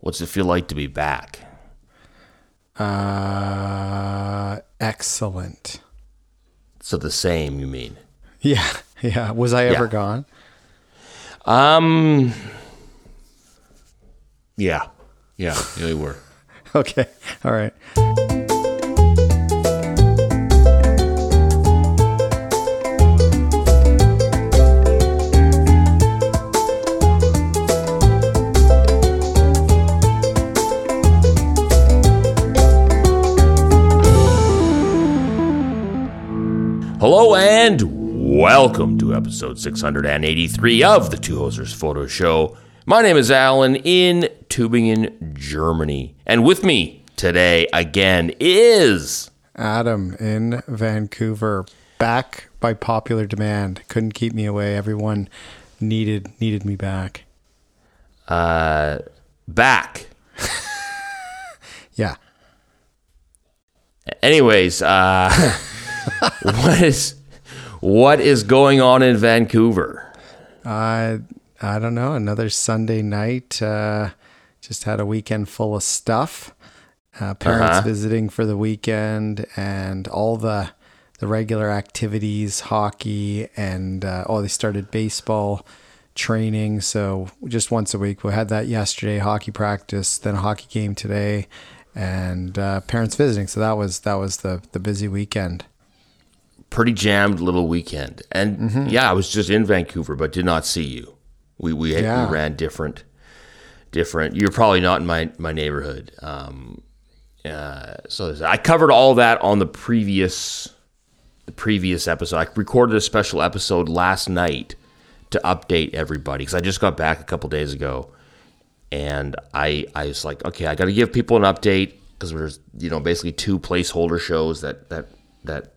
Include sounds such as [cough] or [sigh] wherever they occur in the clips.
What's it feel like to be back? Uh, excellent. So the same, you mean? Yeah, [laughs] yeah. Was I ever Yeah. gone? Um. Yeah, yeah, yeah, you were. [laughs] Okay, all right. Hello and welcome to episode 683 of the Two Hosers Photo Show. My name is Allan in Tübingen, Germany. And with me today again is Adam in Vancouver, back by popular demand. Couldn't keep me away. Everyone needed needed me back. uh back. [laughs] Yeah. Anyways, uh [laughs] [laughs] what is what is going on in Vancouver? I I don't know. Another Sunday night. Uh, just had a weekend full of stuff. Uh, parents Uh-huh. visiting for the weekend, and all the the regular activities, hockey, and uh, oh, they started baseball training. So just once a week. We had that yesterday, hockey practice, then a hockey game today, and uh, parents visiting. So that was that was the the busy weekend. Pretty jammed little weekend. And Mm-hmm. yeah, I was just in Vancouver but did not see you. We we, Yeah. we ran different different. You're probably not in my my neighborhood. Um uh, so I covered all that on the previous the previous episode. I recorded a special episode last night to update everybody because I just got back a couple days ago, and I I was like, okay, I got to give people an update because there's you know basically two placeholder shows that that that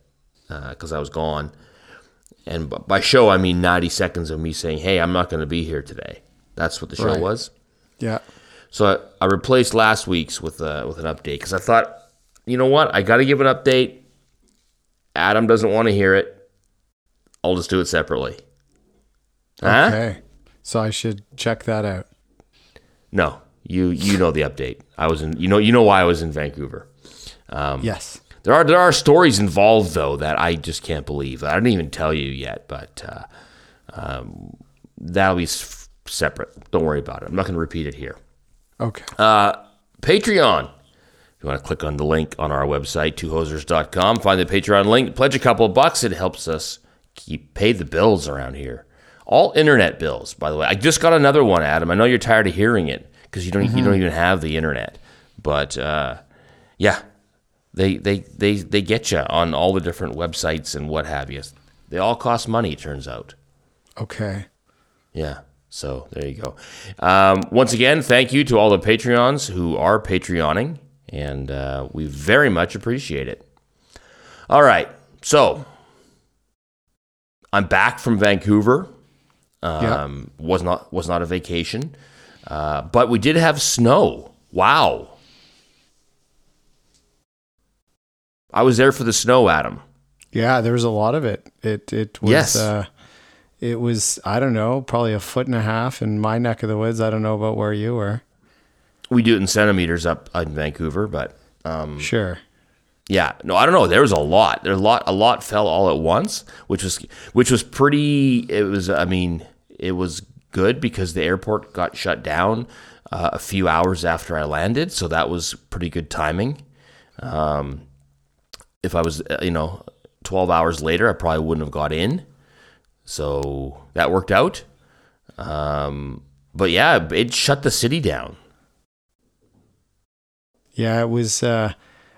because I was gone, and by show I mean ninety seconds of me saying, hey, I'm not going to be here today. That's what the show Right. was. Yeah. So I, I replaced last week's with uh, with an update because I thought, you know what, I got to give an update. Adam doesn't want to hear it. I'll just do it separately. Huh? Okay. So I should check that out. No, you you know the update. I was in. You know you know why I was in Vancouver. yes. There are there are stories involved though that I just can't believe. I didn't even tell you yet, but uh, um, that'll be s- separate. Don't worry about it. I'm not going to repeat it here. Okay. Uh, Patreon. If you want to click on the link on our website, twohosers.com, find the Patreon link, pledge a couple of bucks. It helps us keep pay the bills around here. All internet bills, by the way. I just got another one, Adam. I know you're tired of hearing it because you don't you don't even have the internet. But uh, yeah, they they they they get you on all the different websites and what have you. They all cost money, it turns out. Okay. Yeah. So there you go. Um, once again, thank you to all the Patreons who are Patreoning, and uh, we very much appreciate it. All right. So I'm back from Vancouver. Um, was not was not a vacation, uh, but we did have snow. Wow. I was there for the snow, Adam. Yeah, there was a lot of it. It it was Yes. uh it was I don't know, probably a foot and a half in my neck of the woods. I don't know about where you were. We do it in centimeters up in Vancouver, but um, Sure. Yeah, no, I don't know. There was a lot. There a lot. A lot fell all at once, which was which was pretty. It was. I mean, it was good because the airport got shut down uh, a few hours after I landed, so that was pretty good timing. Um, if I was, uh, you know, twelve hours later, I probably wouldn't have got in. So that worked out. Um, but yeah, it shut the city down. Yeah, it was uh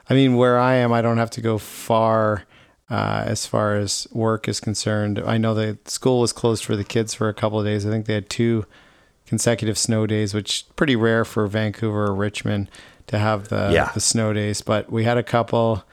I mean where I am I don't have to go far uh, as far as work is concerned. I know that school was closed for the kids for a couple of days. I think they had two consecutive snow days, which pretty rare for Vancouver or Richmond to have the Yeah. the snow days. But we had a couple,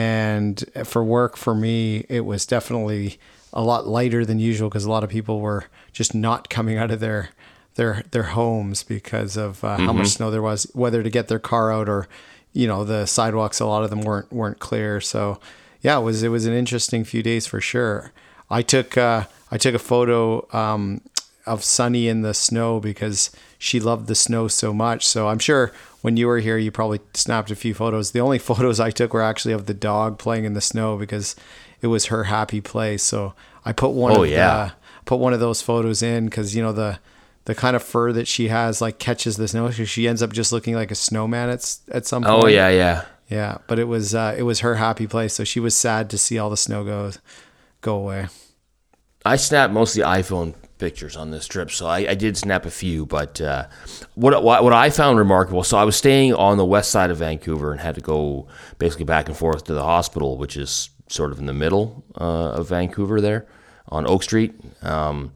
and for work for me, it was definitely a lot lighter than usual because a lot of people were just not coming out of their their their homes because of uh, how much snow there was, whether to get their car out or you know the sidewalks. A lot of them weren't weren't clear, so yeah, it was it was an interesting few days for sure. I took uh, I took a photo um, of Sunny in the snow because she loved the snow so much. So I'm sure when you were here, you probably snapped a few photos. The only [laughs] photos I took were actually of the dog playing in the snow because it was her happy place. So I put one Oh, of yeah. the, put one of those photos in because you know the the kind of fur that she has like catches the snow. So she ends up just looking like a snowman at at some point. Oh yeah, yeah. yeah. But it was uh, it was her happy place. So she was sad to see all the snow go go away. I snapped mostly iPhone pictures on this trip, so I, I did snap a few. But uh, what, what I found remarkable, so I was staying on the west side of Vancouver and had to go basically back and forth to the hospital, which is sort of in the middle uh, of Vancouver there on Oak Street. Um,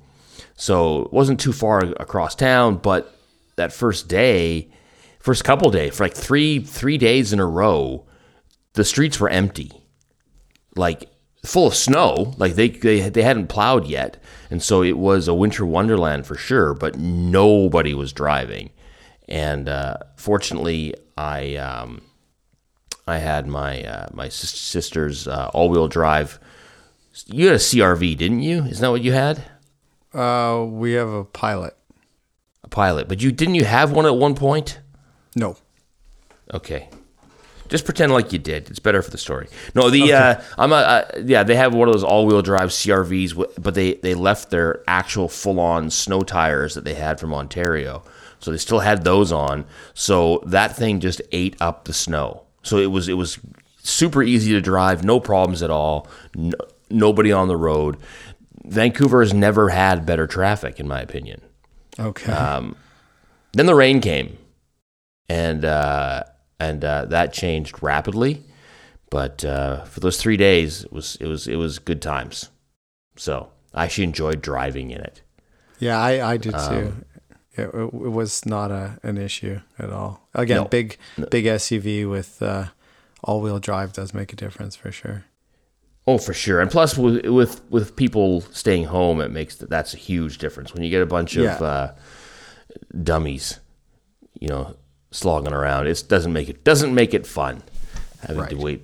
so it wasn't too far across town, but that first day, first couple days, for like three three days in a row, the streets were empty like full of snow. Like they, they they hadn't plowed yet, and so it was a winter wonderland for sure. But nobody was driving, and uh, fortunately, I um, I had my uh, my sister's uh, all wheel drive. You had a CRV, didn't you? Isn't that what you had? Uh, we have a pilot. A pilot, but you didn't you have one at one point? No. Okay. Just pretend like you did. It's better for the story. No, the uh, I'm a uh, yeah. They have one of those all-wheel drive CRVs, but they they left their actual full-on snow tires that they had from Ontario, so they still had those on. So that thing just ate up the snow. So it was it was super easy to drive, no problems at all. No, nobody on the road. Vancouver has never had better traffic, in my opinion. Okay. Then the rain came, and uh, and uh, that changed rapidly. But uh, for those three days, it was it was it was good times. So I actually enjoyed driving in it. yeah, I I did too. um, It, it, it was not a an issue at all. Again, No. big big SUV with uh, all wheel drive does make a difference for sure. Oh, for sure. And plus, with with, with people staying home, it makes that's a huge difference. When you get a bunch of Yeah. uh, dummies, you know, slogging around, it doesn't make it doesn't make it fun having to wait.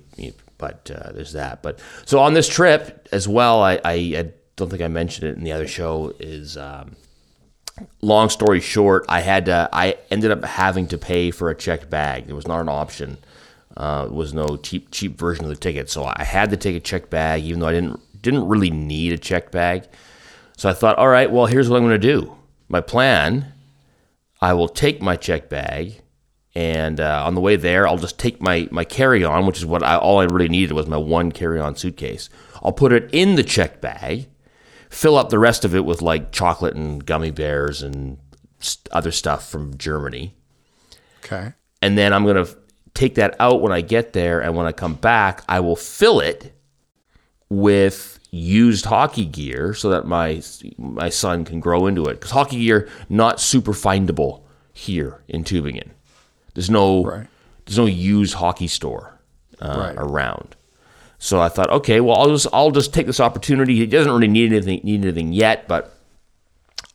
But uh, there's that. But so on this trip as well, I, I, I don't think I mentioned it in the other show. Is um, long story short, I had to, I ended up having to pay for a checked bag. There was not an option. Uh, was no cheap cheap version of the ticket, so I had to take a checked bag, even though I didn't didn't really need a checked bag. So I thought, all right, well, here's what I'm going to do. My plan: I will take my checked bag, and uh, on the way there, I'll just take my my carry on, which is what I all I really needed was my one carry on suitcase. I'll put it in the checked bag, fill up the rest of it with like chocolate and gummy bears and other stuff from Germany Okay. and then I'm gonna take that out when I get there, and when I come back, I will fill it with used hockey gear so that my my son can grow into it. Because hockey gear not super findable here in Tübingen. There's no Right. there's no used hockey store uh, Right. around. So I thought, okay, well, I'll just I'll just take this opportunity. He doesn't really need anything need anything yet, but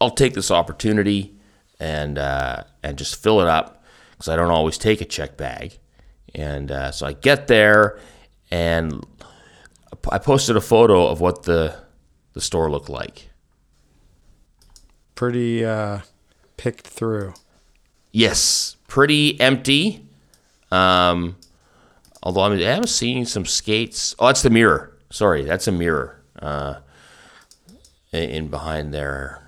I'll take this opportunity and uh, and just fill it up because I don't always take a check bag. And uh, so I get there, and I posted a photo of what the the store looked like. Pretty uh, picked through. Yes, pretty empty. Um, although I'm, I'm seeing some skates. Oh, that's the mirror. Sorry, that's a mirror. Uh, in, in behind there.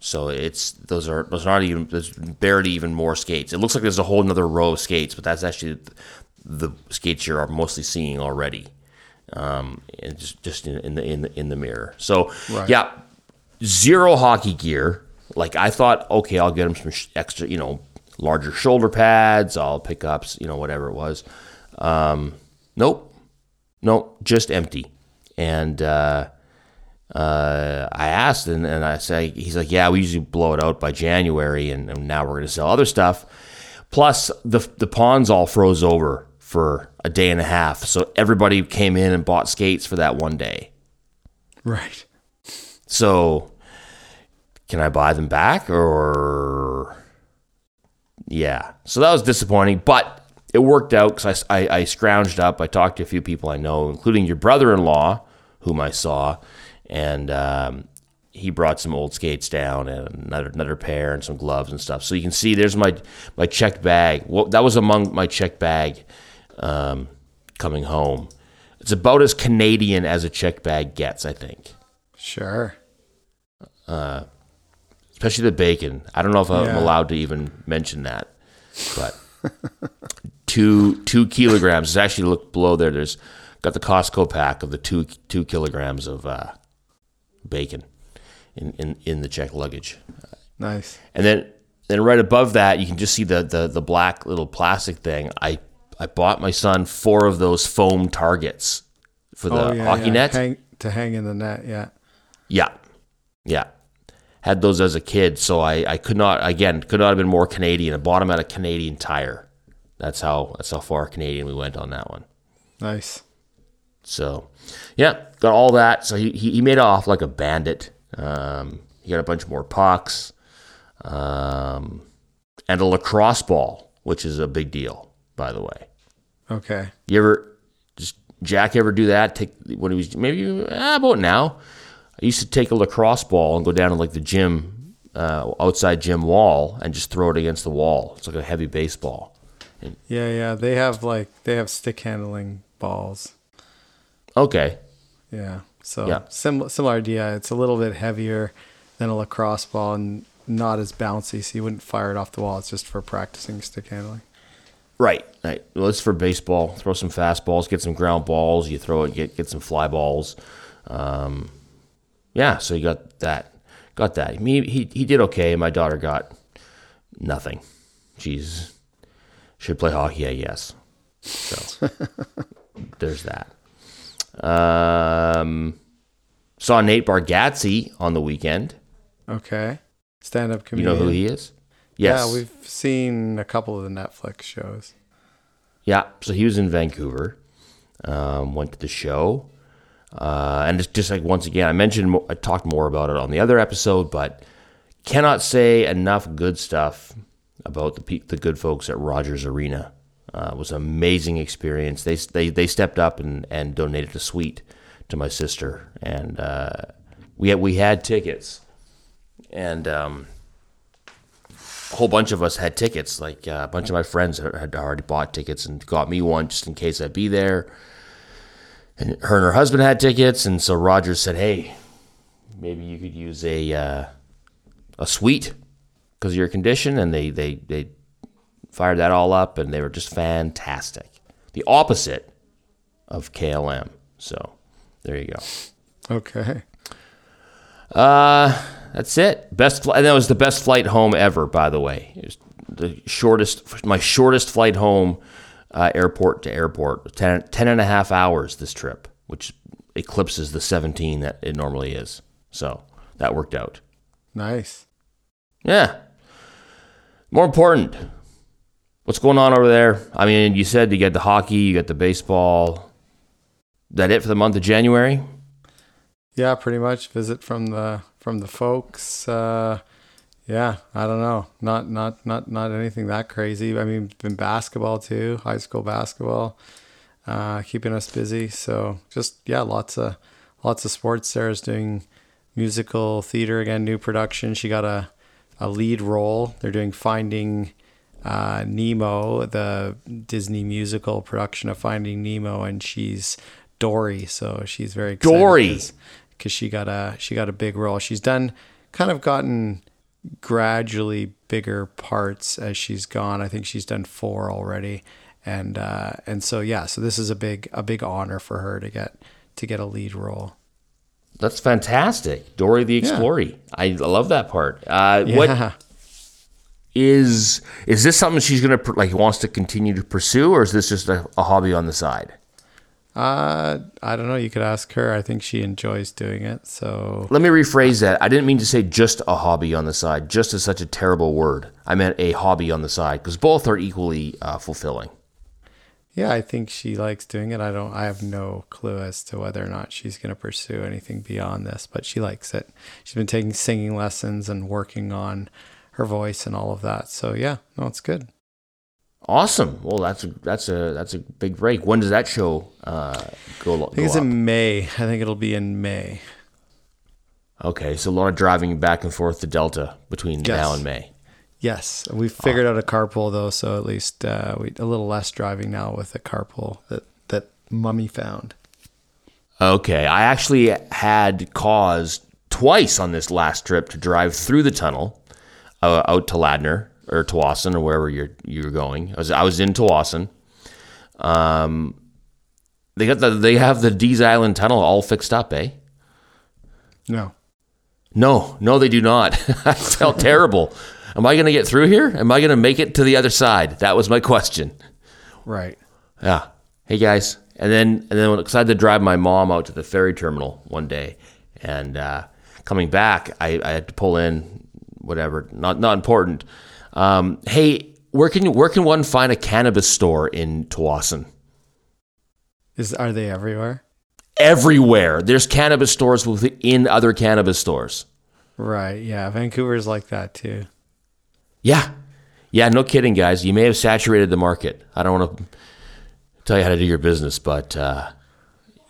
So it's those are those are not even there's barely even more skates. It looks like there's a whole another row of skates, but that's actually the skates you're mostly seeing already. Um, and just just in, in the in the in the mirror. So Right. yeah, zero hockey gear. Like I thought, okay, I'll get him some extra, you know, larger shoulder pads. I'll pick up, you know, whatever it was. Um, nope, nope, just empty. And uh, uh, I asked, and, and I say, he's like, yeah, we usually blow it out by January, and, and now we're going to sell other stuff. Plus, the the ponds all froze over for a day and a half, so everybody came in and bought skates for that one day. Right. So, can I buy them back or? Yeah. So that was disappointing, but it worked out because I, I, I scrounged up. I talked to a few people I know, including your brother in law, whom I saw, and um, he brought some old skates down and another another pair and some gloves and stuff. So you can see there's my my checked bag. Well, that was among my checked bag um, coming home. It's about as Canadian as a checked bag gets, I think. Sure. Especially the bacon. I don't know if I'm Yeah. allowed to even mention that, but two two kilograms. Actually look below there. There's got the Costco pack of the two two kilograms of uh, bacon in, in in the check luggage. Nice. And then then right above that, you can just see the the, the black little plastic thing. I I bought my son four of those foam targets for the oh yeah. hockey yeah. net. Hang, to hang in the net. Yeah. Yeah, yeah. Had those as a kid, so I, I could not again could not have been more Canadian. I bought them at a Canadian Tire. That's how that's how far Canadian we went on that one. Nice. So, yeah, got all that. So he, he, he made off like a bandit. Um, he got a bunch more pucks, um, and a lacrosse ball, which is a big deal, by the way. Okay. You ever, just Jack ever do that? Take when he was maybe ah, about now. I used to take a lacrosse ball and go down to like the gym, uh, outside gym wall, and just throw it against the wall. It's like a heavy baseball. Yeah, yeah. They have like they have stick handling balls. Okay, Yeah. So Yeah. similar similar idea. It's a little bit heavier than a lacrosse ball and not as bouncy, so you wouldn't fire it off the wall. It's just for practicing stick handling. right, right. Well, it's for baseball. Throw some fastballs, get some ground balls. You throw it, get get some fly balls. Um, yeah, so you got that. Got that. He, he he did okay. My daughter got nothing. She's should play hockey, I guess. So [laughs] there's that. Um, saw Nate Bargatze on the weekend. Okay. Stand up comedian. You know who he is? Yes. Yeah, we've seen a couple of the Netflix shows. Yeah, so he was in Vancouver. Um, went to the show, uh, and it's just like once again, I mentioned, I talked more about it on the other episode, but cannot say enough good stuff about the the good folks at Rogers Arena. Uh, was an amazing experience. They they they stepped up and, and donated a suite to my sister, and uh, we had we had tickets, and um, a whole bunch of us had tickets. Like uh, a bunch of my friends had had already bought tickets and got me one just in case I'd be there. And her and her husband had tickets, and so Rogers said, "Hey, maybe you could use a uh, a suite because of your condition." And they they they fired that all up, and they were just fantastic. The opposite of KLM. So there you go. Okay. Uh, that's it. Best flight. And that was the best flight home ever, by the way. It was the shortest, my shortest flight home, uh, airport to airport. 10, 10 and a half hours this trip, which eclipses the 17 that it normally is. So that worked out. Nice. Yeah. More important, what's going on over there? I mean, you said you get the hockey, you get the baseball. That it for the month of January? Yeah, pretty much visit from the from the folks. Uh, yeah, I don't know. Not not not not anything that crazy. I mean, been basketball too, high school basketball, uh, keeping us busy. So just yeah, lots of lots of sports. Sarah's doing musical theater again, new production. She got a a lead role. They're doing Finding uh, Nemo, the Disney musical production of Finding Nemo, and she's Dory. So she's very excited Dory. because she got a she got a big role. She's done kind of gotten gradually bigger parts as she's gone. I think she's done four already, and uh, and so yeah, so this is a big a big honor for her to get to get a lead role. That's fantastic. Dory the Explorer. I love that part. Uh, Yeah. What [laughs] is is this something she's gonna like wants to continue to pursue, or is this just a, a hobby on the side? Uh, I don't know. You could ask her. I think she enjoys doing it. So Let me rephrase that. I didn't mean to say just a hobby on the side. Just is such a terrible word. I meant a hobby on the side because both are equally uh, fulfilling. yeah, I think she likes doing it. I don't. I have no clue as to whether or not she's going to pursue anything beyond this, but she likes it. She's been taking singing lessons and working on her voice and all of that. So yeah, no, it's good. Awesome. Well, that's a that's a that's a big break. When does that show uh, go? I think it's in May. I think it'll be in May. Okay, so a lot of driving back and forth to Delta between Yes. now and May. Yes, we figured out a carpool though, so at least uh, we a little less driving now with a carpool that that Mummy found. Okay, I actually had cause twice on this last trip to drive through the tunnel uh, out to Ladner or Tsawwassen or wherever you're you're going. I was I was in Tsawwassen. Um, they got the they have the Deas Island tunnel all fixed up, eh? No, No, no, they do not. [laughs] I felt [laughs] terrible. Am I going to get through here? Am I going to make it to the other side? That was my question. right. Yeah. Hey guys. And then and then because I had to drive my mom out to the ferry terminal one day, and uh, coming back, I, I had to pull in whatever. Not not important. Um, hey, where can where can one find a cannabis store in Tsawwassen? Is are they everywhere? Everywhere. There's cannabis stores within other cannabis stores. Right. Yeah, Vancouver's like that too. Yeah. Yeah, no kidding, guys. You may have saturated the market. I don't want to tell you how to do your business, but uh,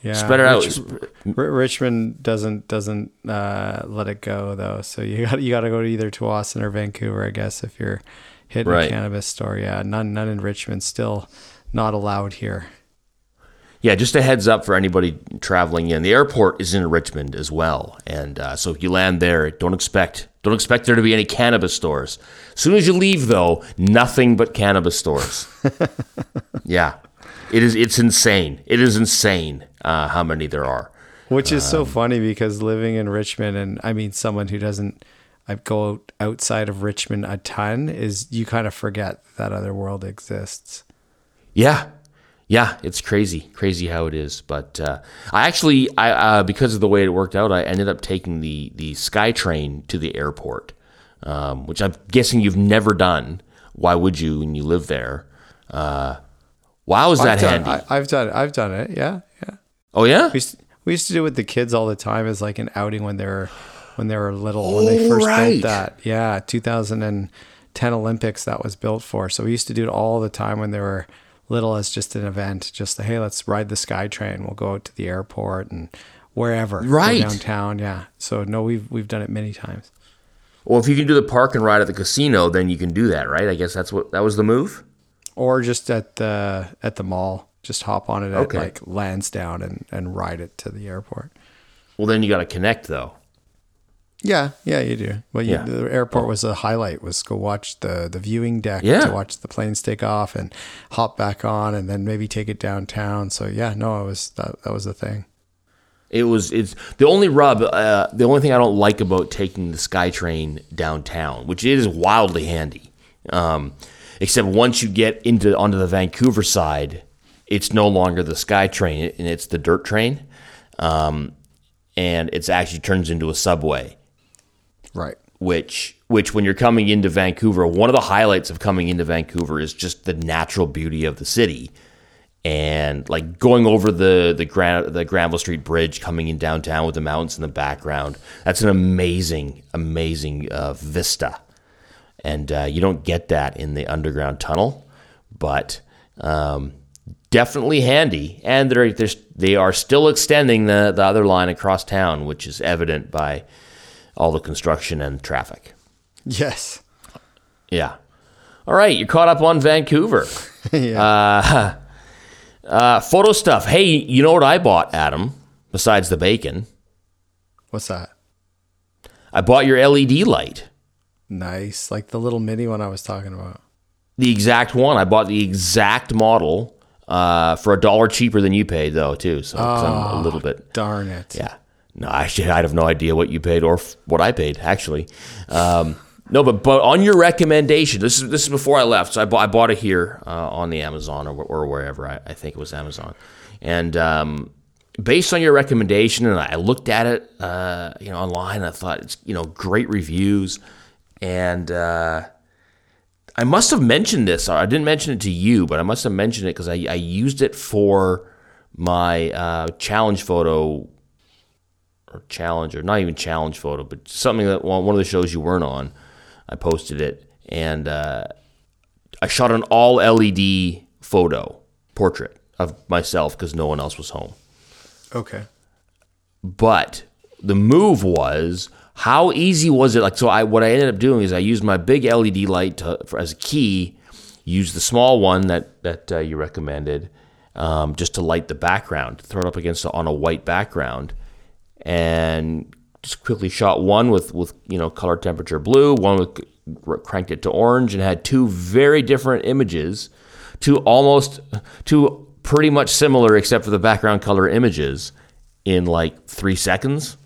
Yeah, spread it out. Rich- R- Richmond doesn't doesn't uh, let it go though, so you [laughs] got you got to go to either Tsawwassen or Vancouver, I guess, if you're hitting Right. a cannabis store. Yeah, none none in Richmond. Still not allowed here. Yeah, just a heads up for anybody traveling in. The airport is in Richmond as well, and uh, so if you land there, don't expect don't expect there to be any cannabis stores. As soon as you leave, though, nothing but cannabis stores. [laughs] yeah, it is. It's insane. It is insane uh, how many there are. Which is Um, so funny because living in Richmond, and I mean, someone who doesn't I go outside of Richmond a ton is you kind of forget that other world exists. Yeah, yeah, it's crazy, crazy how it is. But uh, I actually, I uh, because of the way it worked out, I ended up taking the the SkyTrain to the airport, um, which I'm guessing you've never done. Why would you when you live there? Uh, wow, is that I've done, handy? I, I've done it. I've done it. Yeah, yeah. oh yeah, We used, we used to do it with the kids all the time as like an outing when they were when they were little when they Oh, first right. built that. Yeah, 2010 Olympics that was built for. So we used to do it all the time when they were little as just an event. Just the, hey, let's ride the SkyTrain. We'll go out to the airport and wherever, Go Right. downtown. Yeah. So no, we've we've done it many times. well, if you can do the park and ride at the casino, then you can do that, right? I guess that's what that was the move. Or just at the at the mall. Just hop on it at Okay. like Lansdowne and and ride it to the airport. Well, then you got to connect though. Yeah, yeah, you do. Well, you, Yeah. the airport was a highlight. Was go watch the the viewing deck Yeah. to watch the planes take off and hop back on, and then maybe take it downtown. So yeah, no, it was that that was the thing. It was it's the only rub. Uh, the only thing I don't like about taking the SkyTrain downtown, which it is wildly handy, um, except once you get into onto the Vancouver side, it's no longer the SkyTrain and it's the dirt train, um, and it actually turns into a subway. Right. Which which when you're coming into Vancouver, one of the highlights of coming into Vancouver is just the natural beauty of the city and like going over the the Gran- the Granville Street Bridge, coming in downtown with the mountains in the background. That's an amazing, amazing uh, vista, and uh, you don't get that in the underground tunnel, but um, definitely handy. And they're, they're they are still extending the the other line across town, which is evident by all the construction and traffic. Yes. Yeah. All right, you're caught up on Vancouver. [laughs] yeah. [laughs] Uh, photo stuff. Hey, you know what I bought, Adam? Besides the bacon, What's that? I bought your LED light. Nice, like the little mini one I was talking about. The exact one. I bought the exact model uh, for a dollar cheaper than you paid, though, too. So 'cause I'm a little bit. Darn it. Yeah. No, actually, I have no idea what you paid or f- what I paid, actually. Um, no, but but on your recommendation, this is this is before I left, so I bought I bought it here uh, on the Amazon or, or wherever I, I think it was Amazon, and um, based on your recommendation, and I looked at it, uh, you know, online, and I thought it's you know great reviews, and uh, I must have mentioned this. I didn't mention it to you, but I must have mentioned it because I, I used it for my uh, challenge photo or challenge or not even challenge photo, but something that one one of the shows you weren't on. I posted it and uh, I shot an all LED photo portrait of myself because no one else was home. Okay. But the move was how easy was it? Like, so I what I ended up doing is I used my big LED light to, for, as a key, used the small one that that uh, you recommended, um, just to light the background, throw it up against on a white background, and just quickly shot one with with you know color temperature blue, one with cranked it to orange, and had two very different images, two almost two pretty much similar except for the background color images in like three seconds.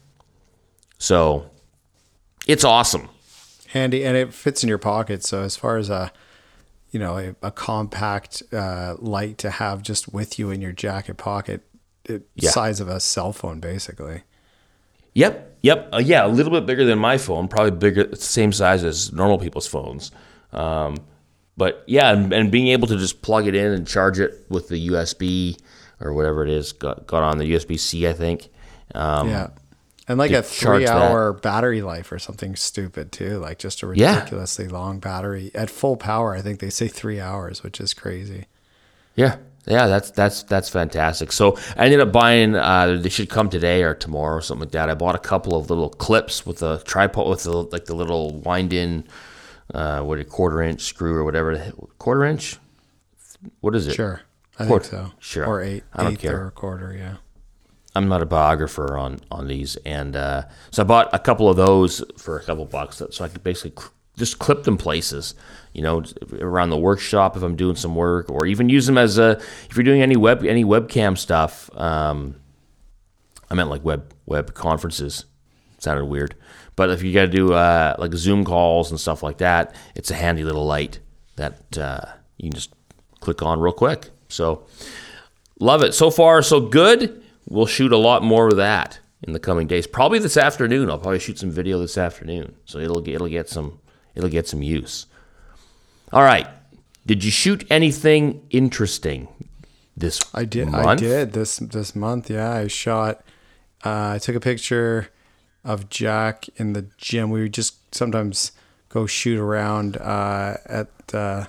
So it's awesome. Handy, and it fits in your pocket. So as far as a you know a, a compact uh, light to have just with you in your jacket pocket, it, Yeah. size of a cell phone basically. Yep, yep, uh, yeah, a little bit bigger than my phone, probably bigger, same size as normal people's phones. Um, but yeah, and, and being able to just plug it in and charge it with the USB or whatever it is, got, got on the USB C, I think. Um, Yeah. And like a three hour battery life or something stupid too, like just a Yeah. ridiculously long battery at full power. I think they say three hours, which is crazy. Yeah, yeah, that's that's that's fantastic. So I ended up buying. Uh, they should come today or tomorrow or something like that. I bought a couple of little clips with a tripod with the like the little wind in, uh, what a quarter inch screw or whatever. Quarter inch. What is it? Sure. I Quarter- think so. sure. Or eight, I don't eighth care. or a quarter. Yeah. I'm not a biographer on on these, and uh, so I bought a couple of those for a couple bucks, so I could basically cl- just clip them places, you know, around the workshop if I'm doing some work, or even use them as a if you're doing any web any webcam stuff. Um, I meant like web web conferences. sounded weird, but if you got to do uh, like Zoom calls and stuff like that, it's a handy little light that uh, you can just click on real quick. So love it so far, so good. We'll shoot a lot more of that in the coming days. Probably this afternoon. I'll probably shoot some video this afternoon, so it'll get, it'll get some it'll get some use. All right. Did you shoot anything interesting this I did. month? I did this this month. Yeah, I shot. Uh, I took a picture of Jack in the gym. We would just sometimes go shoot around uh, at uh,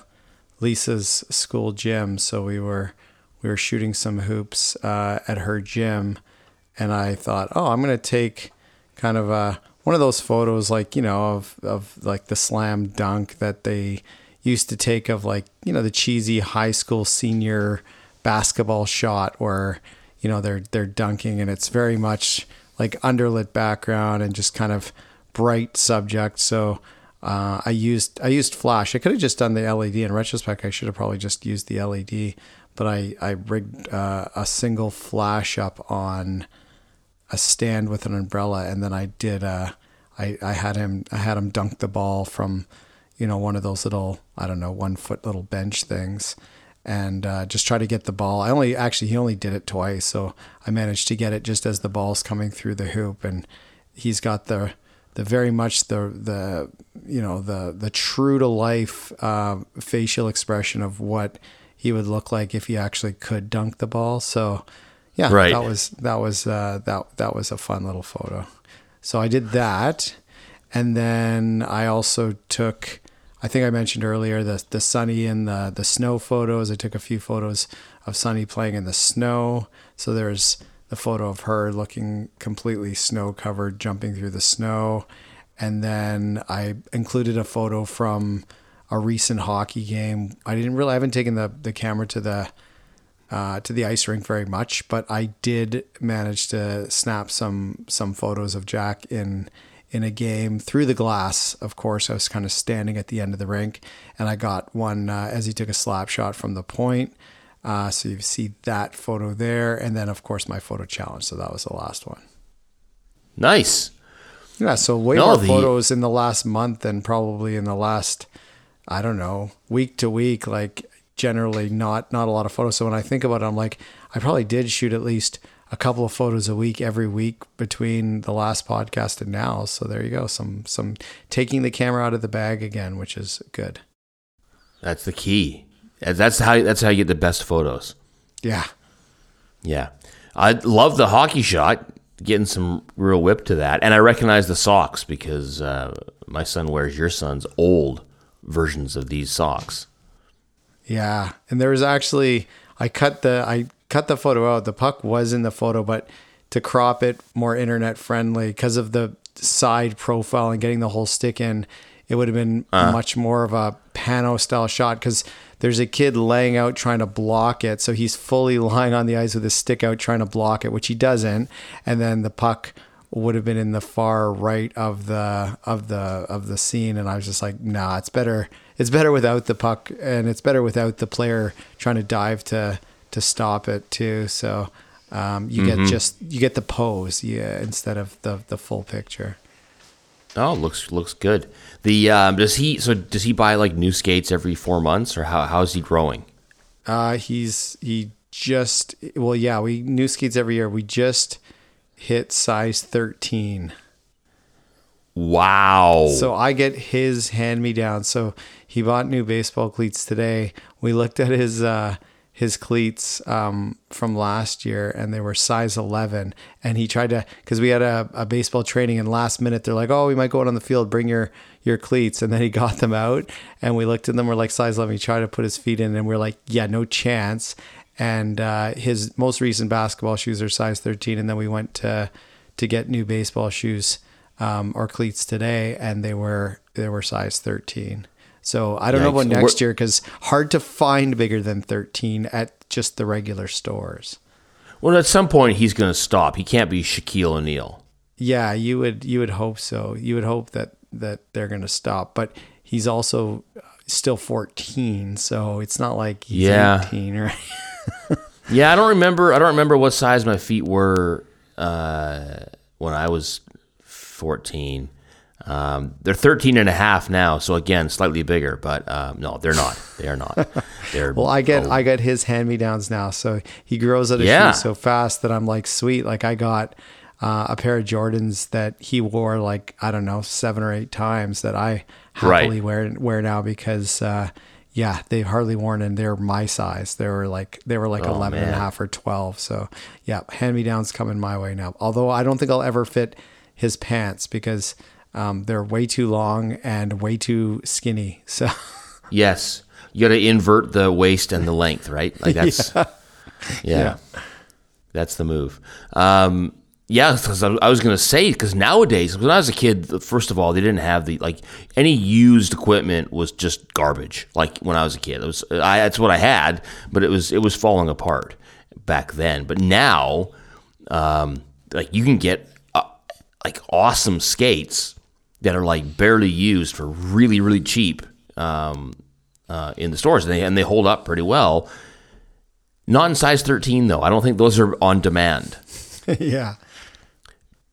Lisa's school gym. So we were we were shooting some hoops uh, at her gym, and I thought, oh, I'm gonna take kind of a one of those photos, like you know, of of like the slam dunk that they used to take of like you know the cheesy high school senior basketball shot where you know they're they're dunking and it's very much like underlit background and just kind of bright subject. So uh, I used I used flash. I could have just done the LED. In retrospect, I should have probably just used the LED. But I I rigged uh, a single flash up on a stand with an umbrella, and then I did. Uh, I I had him I had him dunk the ball from, you know, one of those little I don't know one foot little bench things, and uh, just try to get the ball. I only actually he only did it twice, so I managed to get it just as the ball's coming through the hoop, and he's got the the very much the the you know the the true to life uh, facial expression of what he would look like if he actually could dunk the ball. So yeah, Right. that was that was uh, that that was a fun little photo. So I did that, and then I also took. I think I mentioned earlier the the sunny and the the snow photos. I took a few photos of Sunny playing in the snow. So there's the photo of her looking completely snow covered, jumping through the snow, and then I included a photo from a recent hockey game. I didn't really. I haven't taken the the camera to the uh, to the ice rink very much, but I did manage to snap some some photos of Jack in in a game through the glass. Of course, I was kind of standing at the end of the rink, and I got one uh, as he took a slap shot from the point. Uh, so you see that photo there, and then of course my photo challenge. So that was the last one. Nice. Yeah, so way No, more the- photos in the last month than probably in the last, I don't know, week to week. Like generally, not not a lot of photos. So when I think about it, I'm like, I probably did shoot at least a couple of photos a week every week between the last podcast and now. So there you go, some some taking the camera out of the bag again, which is good. That's the key. That's how that's how you get the best photos. Yeah, Yeah. I love the hockey shot, getting some real whip to that. And I recognize the socks because uh, my son wears your son's old versions of these socks. Yeah, and there was actually I cut the I cut the photo out. The puck was in the photo, but to crop it more internet friendly because of the side profile and getting the whole stick in. It would have been uh. much more of a pano style shot because there's a kid laying out trying to block it. So he's fully [laughs] lying on the ice with his stick out trying to block it, which he doesn't. And then the puck would have been in the far right of the of the of the scene. And I was just like nah it's better it's better without the puck and it's better without the player trying to dive to to stop it too. So um, you get just you get the pose yeah instead of the the full picture. Oh, looks looks good. The um, does he so does he buy like new skates every four months or how how's he growing? uh he's he just well yeah we new skates every year. We just hit size 13 Wow. So I get his hand me down. So he bought new baseball cleats today. We looked at his uh, his cleats um, from last year, and they were size eleven. And he tried to because we had a, a baseball training, and last minute they're like, "Oh, we might go out on the field. Bring your your cleats." And then he [laughs] got them out, and we looked at them. We're like size eleven. He tried to put his feet in, and we're like, "Yeah, no chance." And uh, his most recent basketball shoes are size thirteen. And then we went to to get new baseball shoes um, or cleats today, and they were they were size thirteen. So I don't know about next We're- year because hard to find bigger than thirteen at just the regular stores. well, at some point he's going to stop. He can't be Shaquille O'Neal. Yeah, you would you would hope so. You would hope that that they're going to stop, but he's also still fourteen, so it's not like he's Yeah. eighteen, [laughs] right? [laughs] Yeah, I don't remember. I don't remember what size my feet were uh, when I was 14. Um, they're 13 and a half now, so again, slightly bigger, but um, no, they're not. They are not. They're [laughs] Well, I get oh, I get his hand me downs now, so he grows out of Yeah. shoes so fast that I'm like, sweet. Like I got uh, a pair of Jordans that he wore like I don't know seven or eight times that I happily Right. wear wear now because uh, yeah, they've hardly worn and they're my size. They were like they were like Oh, 11 and a half or 12. So yeah, hand me downs coming my way now. Although I don't think I'll ever fit his pants because um, they're way too long and way too skinny. [laughs] So yes. You got to invert the waist and the length, right? Like [laughs] that's yeah. That's the move. Um, yeah, because I was to say because nowadays, when I was a kid, first of all, they didn't have the like any used equipment was just garbage. Like when I was a kid, it was I, that's what I had, but it was it was falling apart back then. But now, um, like you can get uh, like awesome skates that are like barely used for really really cheap um, uh, in the stores, and they and they hold up pretty well. Not in size 13 though. I don't think those are on demand. [laughs] yeah.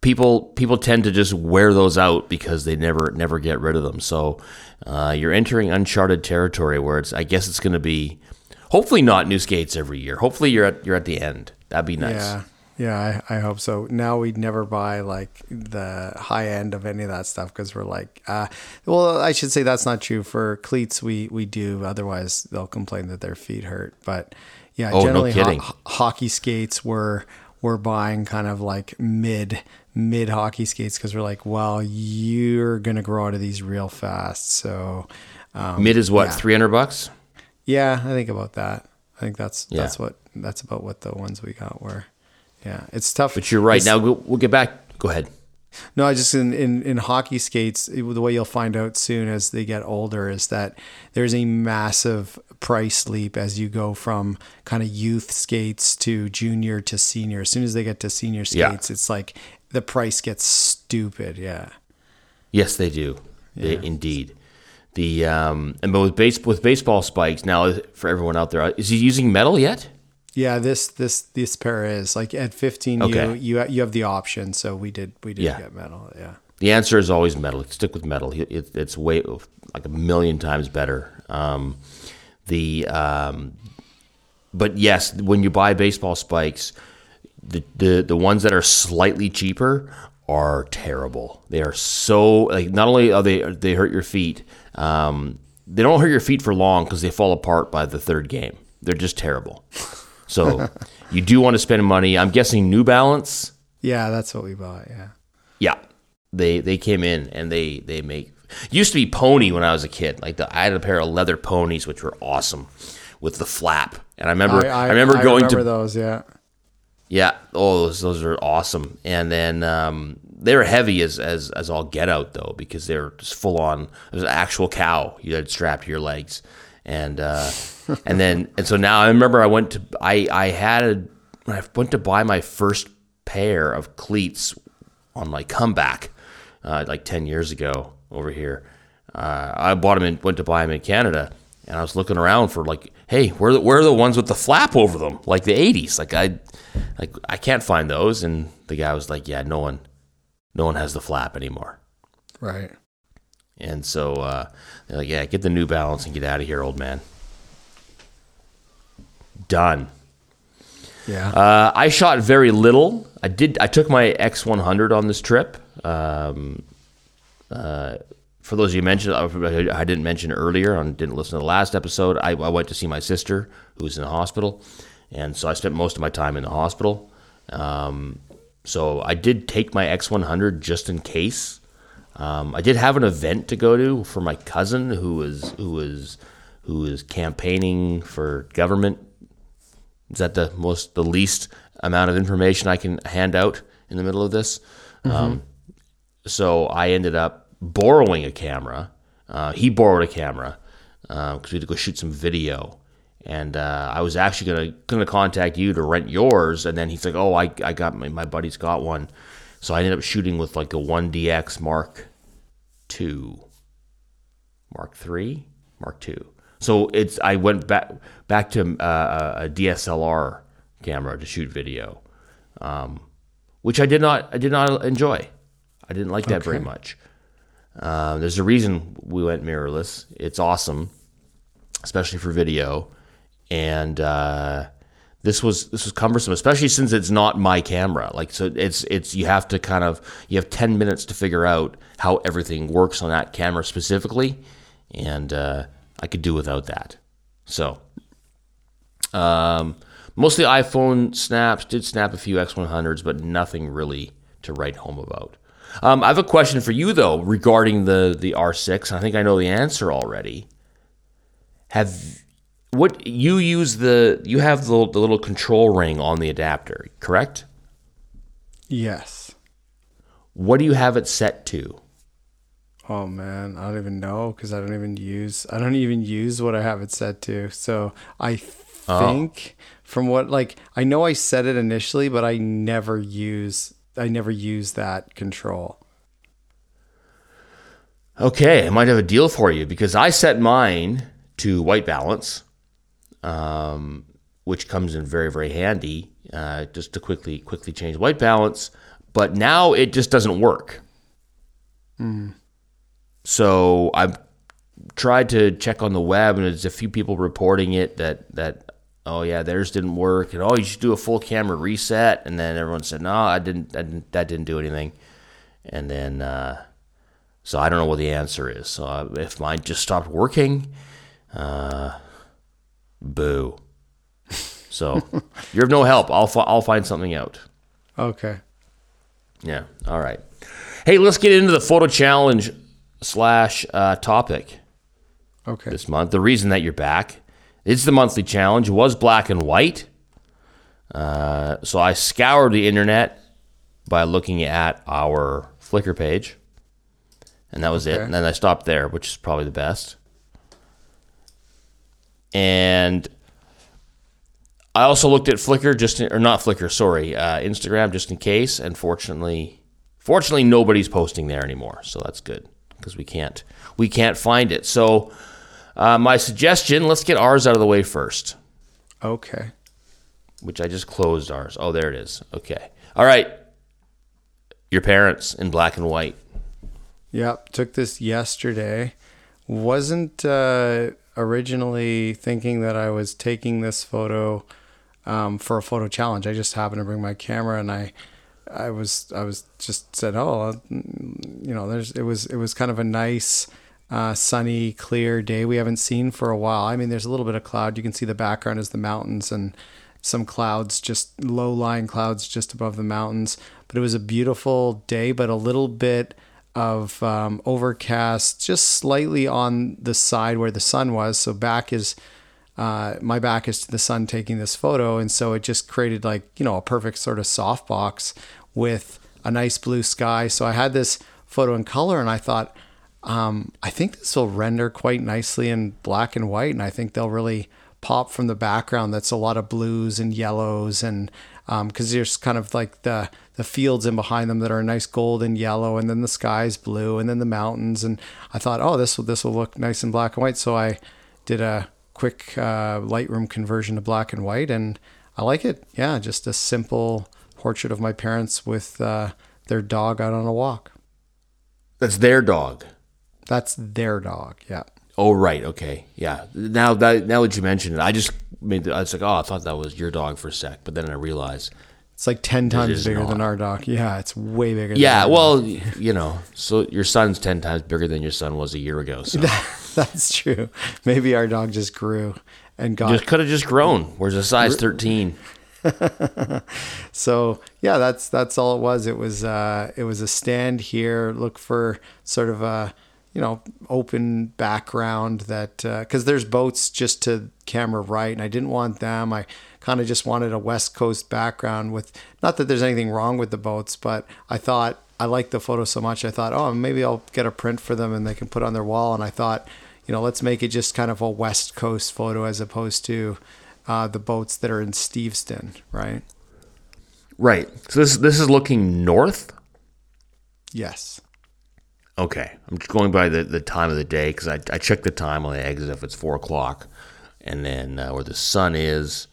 People people tend to just wear those out because they never never get rid of them. So uh, you're entering uncharted territory where it's I guess it's going to be hopefully not new skates every year. Hopefully you're at you're at the end. That'd be nice. Yeah. Yeah, I, I hope so. Now we'd never buy like the high end of any of that stuff because we're like, uh, well, I should say that's not true for cleats. We we do, otherwise they'll complain that their feet hurt. But yeah, Oh, no generally kidding. ho- hockey skates we're we're buying kind of like mid mid hockey skates because we're like, well, you're gonna grow out of these real fast. So um, Mid is what yeah. 300 bucks. yeah, I think about that. I think that's Yeah. that's what that's about what the ones we got were. Yeah, it's tough. But you're right. It's- Now we'll, we'll get back. Go ahead. no, I just in, in in hockey skates, the way you'll find out soon as they get older is that there's a massive price leap as you go from kind of youth skates to junior to senior. As soon as they get to senior Yeah. skates, it's like the price gets stupid. Yeah. Yes, they do. They, indeed. The um, and but with base with baseball spikes now for everyone out there, is he using metal yet? Yeah, this this this pair is like at 15 Okay. you you you have the option, so we did we did Yeah. get metal. Yeah. The answer is always metal. Stick with metal. It, it, it's way like a million times better. Um, the um, but yes, when you buy baseball spikes, the, the the ones that are slightly cheaper are terrible. They are so like not only are they they hurt your feet, um, they don't hurt your feet for long because they fall apart by the third game. They're just terrible. So [laughs] you do want to spend money. I'm guessing New Balance. Yeah, that's what we bought. Yeah. Yeah, they they came in and they they make used to be pony when I was a kid. Like the, I had a pair of leather ponies which were awesome with the flap. And I remember I, remember going remember to those. Yeah. Yeah. Oh, those, those are awesome. And then um, they were heavy as, as as all get out though, because they're just full on. There's an actual cow you had strapped to your legs, and uh, and then and so now I remember I went to I I had a, when I went to buy my first pair of cleats on my comeback, uh, like ten years ago over here. Uh, I bought them and went to buy them in Canada, and I was looking around for like, hey, where the where are the ones with the flap over them, like the '80s? Like I, like I can't find those. And the guy was like, yeah, no one, no one has the flap anymore. Right. And so uh, they're like, yeah, get the New Balance and get out of here, old man. Done. Yeah. Uh, I shot very little. I did. I took my X100 on this trip. Um, uh, for those of you mentioned, I didn't mention earlier, and didn't listen to the last episode. I, I, went to see my sister who's in the hospital, and so I spent most of my time in the hospital. Um, so I did take my X100 just in case. Um, I did have an event to go to for my cousin who was who was who was campaigning for government is that the most, the least amount of information I can hand out in the middle of this? Mm-hmm. Um, so I ended up borrowing a camera. Uh, he borrowed a camera because uh, we had to go shoot some video. And uh, I was actually gonna gonna contact you to rent yours, and then he's like, "Oh, I, I got my, my buddy's got one," so I ended up shooting with like a one DX Mark two, Mark three, Mark two. So it's I went back back to uh, a DSLR camera to shoot video, um, which I did not I did not enjoy. I didn't like that okay. very much. Uh, there's a reason we went mirrorless. It's awesome, especially for video, and uh, this was this was cumbersome, especially since it's not my camera. Like so, it's it's you have to kind of you have ten minutes to figure out how everything works on that camera specifically, and uh, I could do without that. So, um, mostly iPhone snaps. Did snap a few X100s, but nothing really to write home about. Um, I have a question for you though regarding the the R6. I think I know the answer already. Have what you use the you have the, the little control ring on the adapter, correct? Yes. What do you have it set to? Oh man, I don't even know because I don't even use I don't even use what I have it set to. So I oh. think oh. from what like I know I set it initially, but I never use I never use that control. Okay, I might have a deal for you because I set mine to white balance, um, which comes in very very handy. Uh, just to quickly quickly change white balance, but now it just doesn't work. Mm. So I've tried to check on the web, and there's a few people reporting it that that oh yeah theirs didn't work, and oh you should do a full camera reset, and then everyone said no I didn't, I didn't that didn't do anything, and then uh, so I don't know what the answer is. So if mine just stopped working, uh, boo. So [laughs] you're of no help. I'll fi- I'll find something out. Okay. Yeah. All right. Hey, let's get into the photo challenge slash uh, topic okay. this month. The reason that you're back, it's the monthly challenge, It was black and white. Uh, so I scoured the internet by looking at our Flickr page, and that was okay. it. And then I stopped there, which is probably the best. And I also looked at Flickr, just in, or not Flickr, sorry, uh, Instagram, just in case. And fortunately, fortunately, nobody's posting there anymore, so that's good because we can't we can't find it. So uh, my suggestion: let's get ours out of the way first. Okay. Which I just closed ours. Oh, there it is. Okay. All right. Your parents in black and white. Yep. Took this yesterday. Wasn't uh, originally thinking that I was taking this photo um, for a photo challenge. I just happened to bring my camera and I I was I was just said, oh, you know, there's it was it was kind of a nice, uh, sunny, clear day we haven't seen for a while. I mean, there's a little bit of cloud. You can see the background is the mountains and some clouds, just low lying clouds just above the mountains. But it was a beautiful day, but a little bit of um, overcast, just slightly on the side where the sun was. So back is uh, my back is to the sun taking this photo, and so it just created like you know a perfect sort of softbox with a nice blue sky. So I had this photo in color, and I thought, um, I think this will render quite nicely in black and white, and I think they'll really pop from the background. That's a lot of blues and yellows, and because um, there's kind of like the the fields in behind them that are nice gold and yellow, and then the sky's blue, and then the mountains. And I thought, oh, this will this will look nice in black and white. So I did a quick uh, Lightroom conversion to black and white, and I like it. Yeah, just a simple portrait of my parents with uh, their dog out on a walk. That's their dog. That's their dog. Yeah. Oh right, okay, yeah. Now that now that you mentioned it, I just made. The, I was like, oh, I thought that was your dog for a sec, but then I realized it's like ten times bigger not. than our dog. Yeah, it's way bigger. Yeah, well, you know, so your son's ten times bigger than your son was a year ago. So [laughs] that's true. Maybe our dog just grew and got. Just could have just grown. Where's a size thirteen? [laughs] so yeah, that's that's all it was. It was uh, it was a stand here. Look for sort of a you know open background that because uh, there's boats just to camera right, and I didn't want them. I kind of just wanted a West Coast background with not that there's anything wrong with the boats, but I thought I liked the photo so much. I thought, oh, maybe I'll get a print for them and they can put on their wall. And I thought, you know, let's make it just kind of a West Coast photo as opposed to uh, the boats that are in Steveston, right? Right. So this this is looking north. Yes. Okay, I'm just going by the, the time of the day because I, I check the time on the EXIF if it's four o'clock, and then uh, where the sun is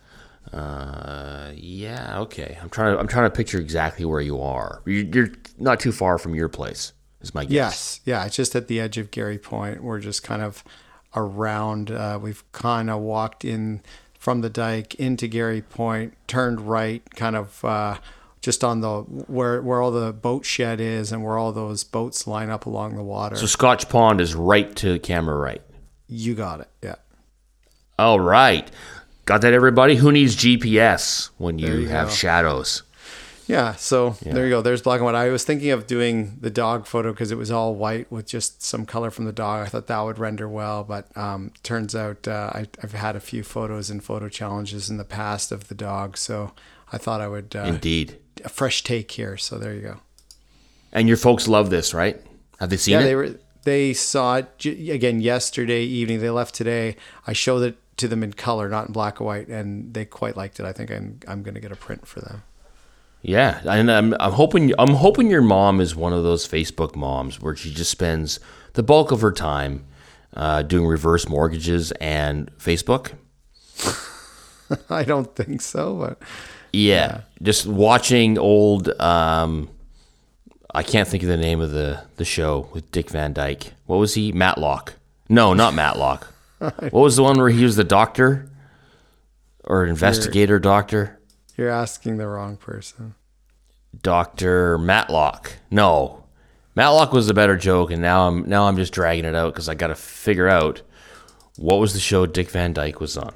uh, yeah, okay. I'm trying to I'm trying to picture exactly where you are. You're, you're not too far from your place. Is my guess. Yes, yeah. It's just at the edge of Garry Point. We're just kind of around. Uh, we've kind of walked in from the dike into Garry Point, turned right, kind of uh, just on the where where all the boat shed is and where all those boats line up along the water. So Scotch Pond is right to camera right. You got it. Yeah. All right. Got that, everybody? Who needs GPS when you, you have go. shadows? Yeah, so yeah. there you go. There's black and white. I was thinking of doing the dog photo because it was all white with just some color from the dog. I thought that would render well, but um, turns out uh, I, have had a few photos and photo challenges in the past of the dog, so I thought I would uh, indeed a fresh take here. So there you go. And your folks love this, right? Have they seen yeah, it? they were. They saw it again yesterday evening. They left today. I showed it to them in color, not in black and white, and they quite liked it. I think I'm I'm going to get a print for them. Yeah, and I'm I'm hoping I'm hoping your mom is one of those Facebook moms where she just spends the bulk of her time uh, doing reverse mortgages and Facebook. [laughs] I don't think so, but yeah, yeah. just watching old. Um, I can't think of the name of the the show with Dick Van Dyke. What was he? Matlock. No, not Matlock. [laughs] what was the one where he was the doctor or investigator you're, doctor? You're asking the wrong person. Doctor Matlock. No, Matlock was a better joke, and now I'm now I'm just dragging it out because I got to figure out what was the show Dick Van Dyke was on.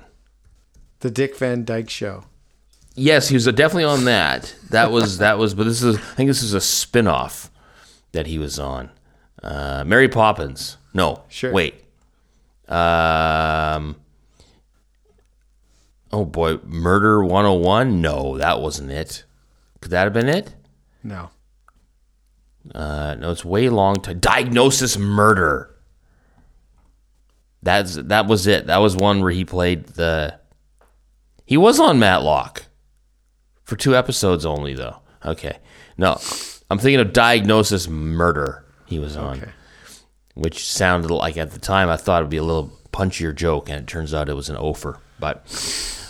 The Dick Van Dyke Show. Yes, he was definitely on that. That was that was, but this is I think this is a spin-off that he was on. Uh, Mary Poppins. No, sure. Wait, um, oh boy, Murder 101? No, that wasn't it. Could that have been it? No. Uh, no, it's way long to diagnosis murder. That's that was it. That was one where he played the. He was on Matlock for two episodes only, though. Okay, no, I'm thinking of diagnosis murder. He was on. Okay which sounded like at the time I thought it'd be a little punchier joke, and it turns out it was an ofer. But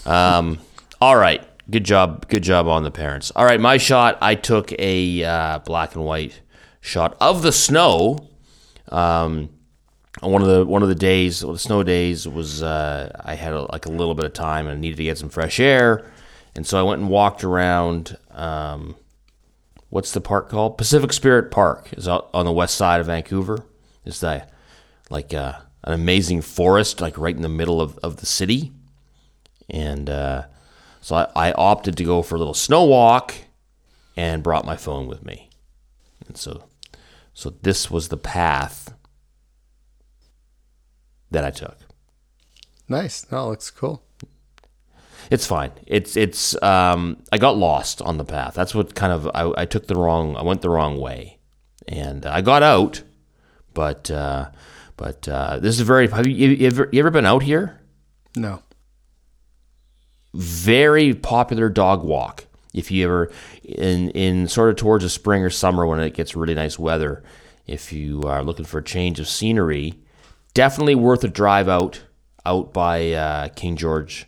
um, all right, good job, good job on the parents. All right, my shot. I took a uh, black and white shot of the snow. Um, one of the one of the days, the snow days, was uh, I had a, like a little bit of time and I needed to get some fresh air, and so I went and walked around. Um, what's the park called? Pacific Spirit Park is out on the west side of Vancouver. It's the like uh, an amazing forest, like right in the middle of, of the city. And uh, so I, I opted to go for a little snow walk and brought my phone with me. And so so this was the path that I took. Nice. That looks cool. It's fine. It's it's. Um, I got lost on the path. That's what kind of I, I took the wrong. I went the wrong way, and I got out. But uh, but uh, this is very. Have you, you ever you ever been out here? No. Very popular dog walk. If you ever in in sort of towards the spring or summer when it gets really nice weather, if you are looking for a change of scenery, definitely worth a drive out out by uh, King George.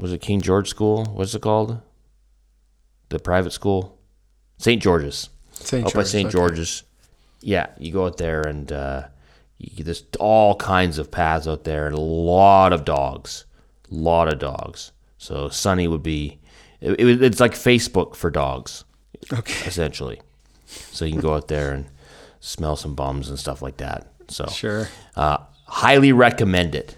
Was it King George School? What's it called? The private school, St. George's. St. Out by St. okay. George's. Yeah, you go out there and uh, you, there's all kinds of paths out there and a lot of dogs, a lot of dogs. So Sunny would be, it, it- it's like Facebook for dogs, Okay. essentially. So you can go out there and smell some bums and stuff like that. So Sure. uh, highly recommend it.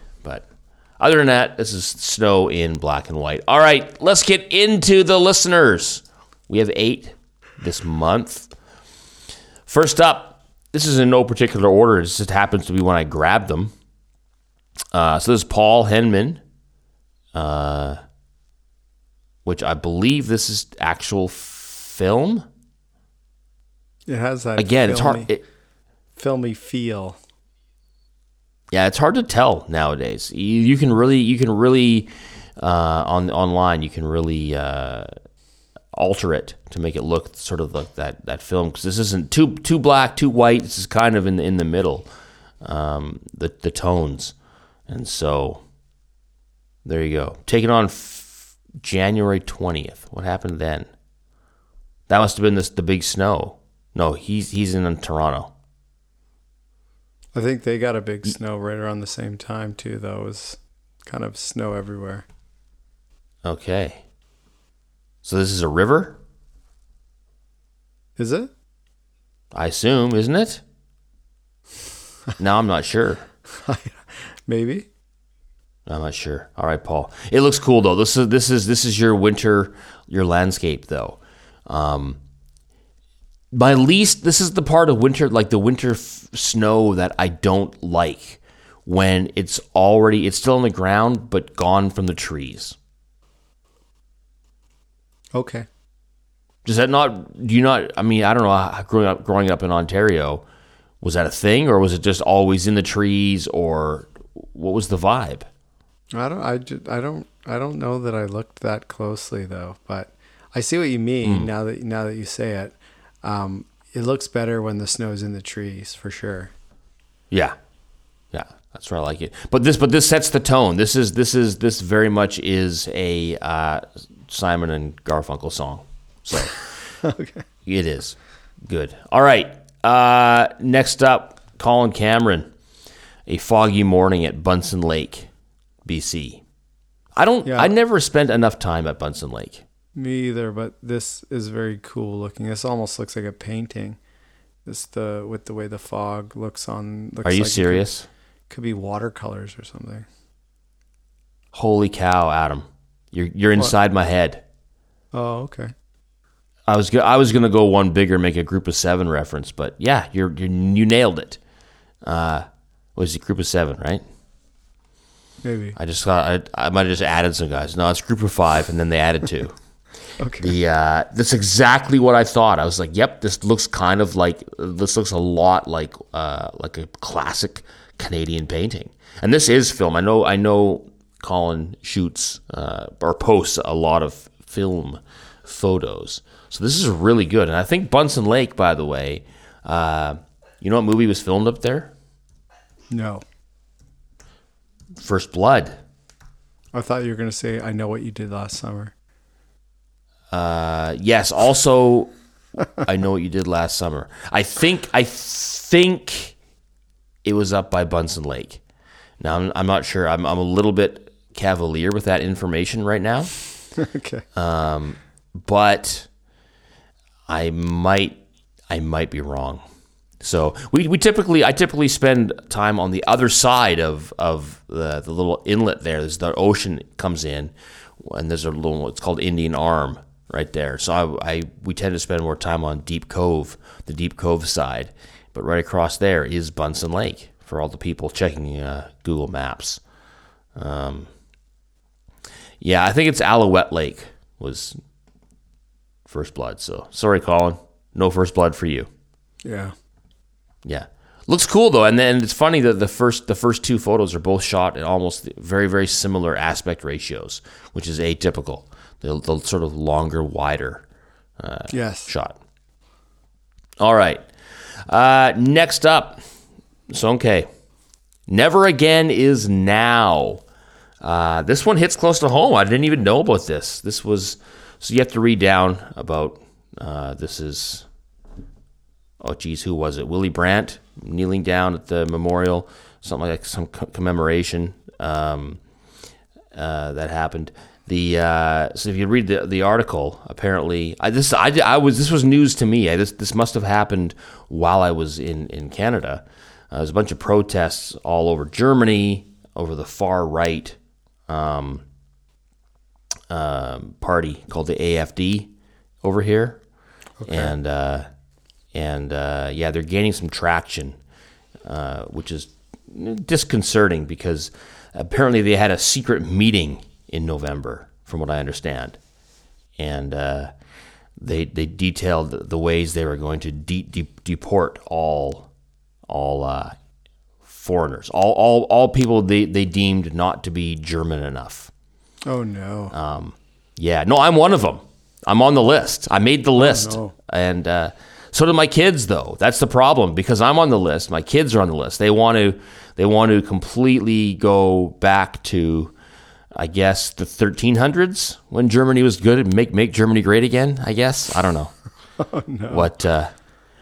Other than that, this is snow in black and white. All right, let's get into the listeners. We have eight this month. First up, this is in no particular order. It just happens to be when I grabbed them. Uh, so this is Paul Henman, uh, which I believe this is actual film. It has that Again, it's filmy, hard. It, filmy feel. Yeah, it's hard to tell nowadays. You, you can really, you can really, uh, on online, you can really uh, alter it to make it look sort of like that that film because this isn't too too black, too white. This is kind of in the in the middle, um, the the tones, and so there you go. Taking on f- January twentieth. What happened then? That must have been this the big snow. No, he's he's in Toronto. I think they got a big snow right around the same time too. Though it was kind of snow everywhere. Okay. So this is a river, Is it? I assume, isn't it? [laughs] now I'm not sure. [laughs] Maybe. I'm not sure. All right, Paul. It looks cool though. This is this is this is your winter your landscape though. Um, my least this is the part of winter like the winter f- snow that I don't like when it's already it's still on the ground but gone from the trees. Okay. Does that not? Do you not? I mean, I don't know. how- Growing up, growing up in Ontario, was that a thing, or was it just always in the trees, or what was the vibe? I don't. I, ju- I don't. I don't know that I looked that closely though. But I see what you mean hmm. now that now that you say it. Um, it looks better when the snow's in the trees for sure. Yeah, yeah, that's where I like it. But this, but this sets the tone. This is this is this very much is a uh, Simon and Garfunkel song. So [laughs] okay. it is good. All right. Uh, next up, Colin Cameron, a foggy morning at Buntzen Lake, BC. I don't. Yeah. I never spent enough time at Buntzen Lake. Me either. But this is very cool looking. This almost looks like a painting. This the with the way the fog looks on. Looks Are you like it could- serious? Could, be watercolors or something. Holy cow, Adam! You're you're inside my head. Oh, okay. I was go- I was gonna go one bigger, make a group of seven reference, but yeah, you're, you're you nailed it. Uh, was it group of seven, right? Maybe. I just thought I, I might have just added some guys. No, it's group of five, and then they added two. [laughs] Okay. the uh, that's exactly what I thought. I was like, "Yep, this looks kind of like this looks a lot like uh, like a classic Canadian painting." And this is film. I know. I know. Colin shoots uh, or posts a lot of film photos, so this is really good. And I think Buntzen Lake, by the way, uh, you know what movie was filmed up there? No. First Blood. I thought you were gonna say I know what you did last summer. Uh, yes. Also, I know what you did last summer. I think I think it was up by Buntzen Lake. Now I'm, I'm not sure. I'm I'm a little bit cavalier with that information right now, [laughs] okay. Um, but I might I might be wrong. So we, we typically I typically spend time on the other side of of the, the little inlet there. There's the ocean comes in, and there's a little it's called Indian Arm right there. So I, I we tend to spend more time on Deep Cove, the Deep Cove side. But right across there is Buntzen Lake for all the people checking uh, Google Maps. Um, yeah, I think it's Alouette Lake was first blood. So sorry, Colin, no first blood for you. Yeah. Yeah, looks cool though, and then it's funny that the first the first two photos are both shot in almost very very similar aspect ratios, which is atypical. The, the sort of longer, wider uh, Yes. shot. All right. Uh, next up, Sonke. Never again is now. Uh, this one hits close to home. I didn't even know about this. This was so you have to read down about. Uh, this is oh geez, who was it? Willy Brandt kneeling down at the memorial, something like some commemoration um, uh, that happened. The uh, so if you read the the article, apparently I this I, I was this was news to me. I, this this must have happened while I was in in Canada. Uh, there's a bunch of protests all over Germany over the far right um, um, party called the AFD over here, and uh, and uh, yeah, they're gaining some traction, uh, which is disconcerting because apparently they had a secret meeting in November, from what I understand, and uh, they they detailed the- ways they were going to de- de- deport all all uh, foreigners, all all all people they, they deemed not to be German enough. Oh no. Um, yeah, no, I'm one of them. I'm on the list. I made the list, no. and uh, so do my kids. Though that's the problem because I'm on the list. My kids are on the list. They want to they want to completely go back to, I guess, the 1300s when Germany was good and make make Germany great again. I guess I don't know [laughs] what uh,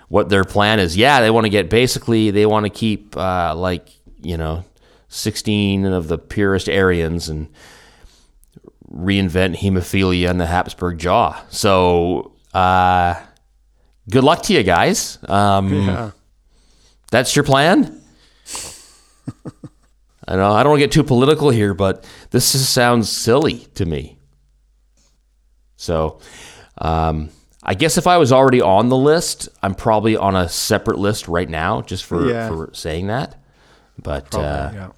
what their plan is. Yeah, they want to get basically they want to keep uh, like you know 16 of the purest Aryans and reinvent hemophilia and the Habsburg jaw. So, uh, good luck to you guys. Um, yeah. That's your plan. [laughs] I know I don't want to get too political here, but this just sounds silly to me. So, um, I guess if I was already on the list, I'm probably on a separate list right now, just for Yeah. for saying that. But Probably, uh, yeah.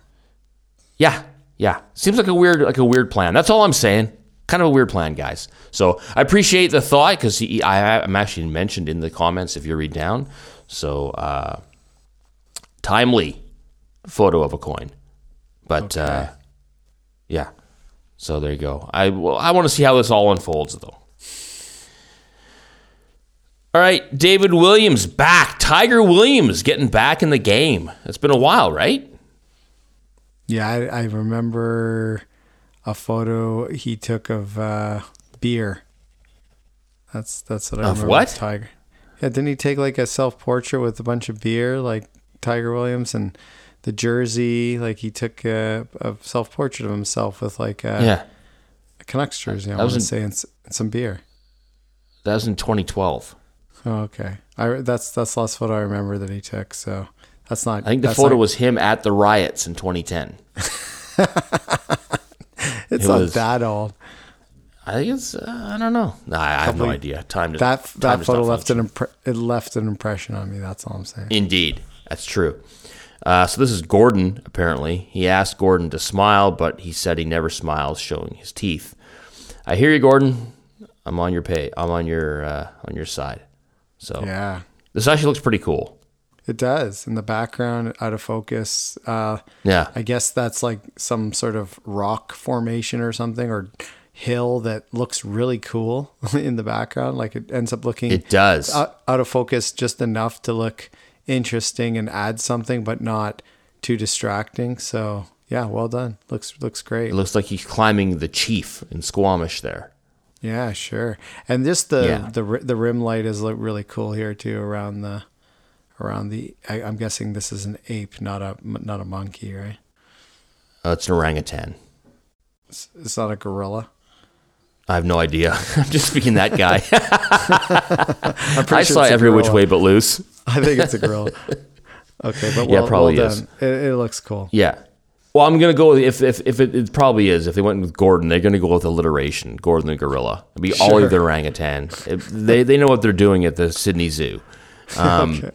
yeah, yeah. Seems like a weird, like a weird plan. That's all I'm saying. Kind of a weird plan, guys. So I appreciate the thought because I'm actually mentioned in the comments if you read down. So uh, timely photo of a coin, but uh, yeah. So there you go. I I want to see how this all unfolds though. All right, David Williams back. Tiger Williams getting back in the game. It's been a while, right? Yeah, I, I remember a photo he took of uh, beer. That's that's what I Of remember. what? Tiger. Yeah, didn't he take like a self portrait with a bunch of beer, like Tiger Williams, and the jersey? Like he took a, a self portrait of himself with like a, Yeah. a Canucks jersey. I That was in- say and, and some beer. That was in 2012. Oh, okay. I that's that's the last photo I remember that he took. So that's not. I think the photo not- was him at the riots in 2010. [laughs] It's it not was- that old. I think it's uh, I don't know. Nah, I have no idea. Time to That time that to photo left an impre- it left an impression on me. That's all I'm saying. Indeed, that's true. Uh, so this is Gordon. Apparently, he asked Gordon to smile, but he said he never smiles, showing his teeth. I hear you, Gordon. I'm on your pay. I'm on your uh, on your side. So Yeah. this actually looks pretty cool. It does. In the background, out of focus. Uh, Yeah, I guess that's like some sort of rock formation or something or hill that looks really cool [laughs] in the background. Like it ends up looking it does. out, out of focus just enough to look interesting and add something, but not too distracting. So yeah, well done. Looks looks great. it looks like he's climbing the chief in Squamish there. Yeah, sure. And just the Yeah. the the rim light is look really cool here too around the around the. I, I'm guessing this is an ape, not a not a monkey, right? Uh, it's an orangutan. It's, it's not a gorilla. I have no idea. [laughs] I'm just speaking that guy. [laughs] I'm [laughs] pretty I sure saw every which way but loose. I think it's a gorilla. [laughs] Okay, but Yeah, well, probably well is. done. It, it looks cool. Yeah. Well, I'm gonna go with if if, if it, it probably is. If they went with Gordon, they're gonna go with alliteration. Gordon the gorilla. It'd be Ollie Sure. the orangutan. They they know what they're doing at the Sydney Zoo. Um, [laughs] Okay.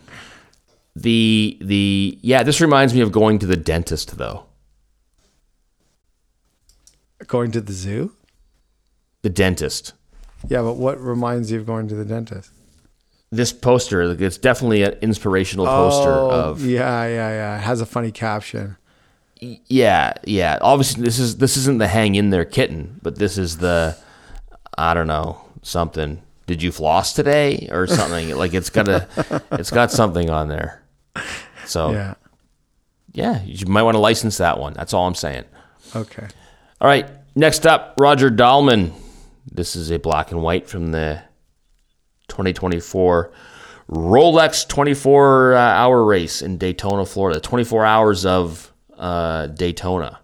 The the yeah, this reminds me of going to the dentist though. Going to the zoo? The dentist. Yeah, but what reminds you of going to the dentist? This poster, it's definitely an inspirational poster Oh, of yeah, yeah, yeah. It has a funny caption. yeah, yeah. Obviously, this is this isn't the hang in there kitten, but this is the I don't know something. Did you floss today or something? like it's got a [laughs] it's got something on there. So yeah, Yeah. you might want to license that one. That's all I'm saying. Okay. All right, next up, Roger Dahlman. This is a black and white from the 2024 Rolex 24 uh, hour race in Daytona, Florida. 24 hours of uh, Daytona,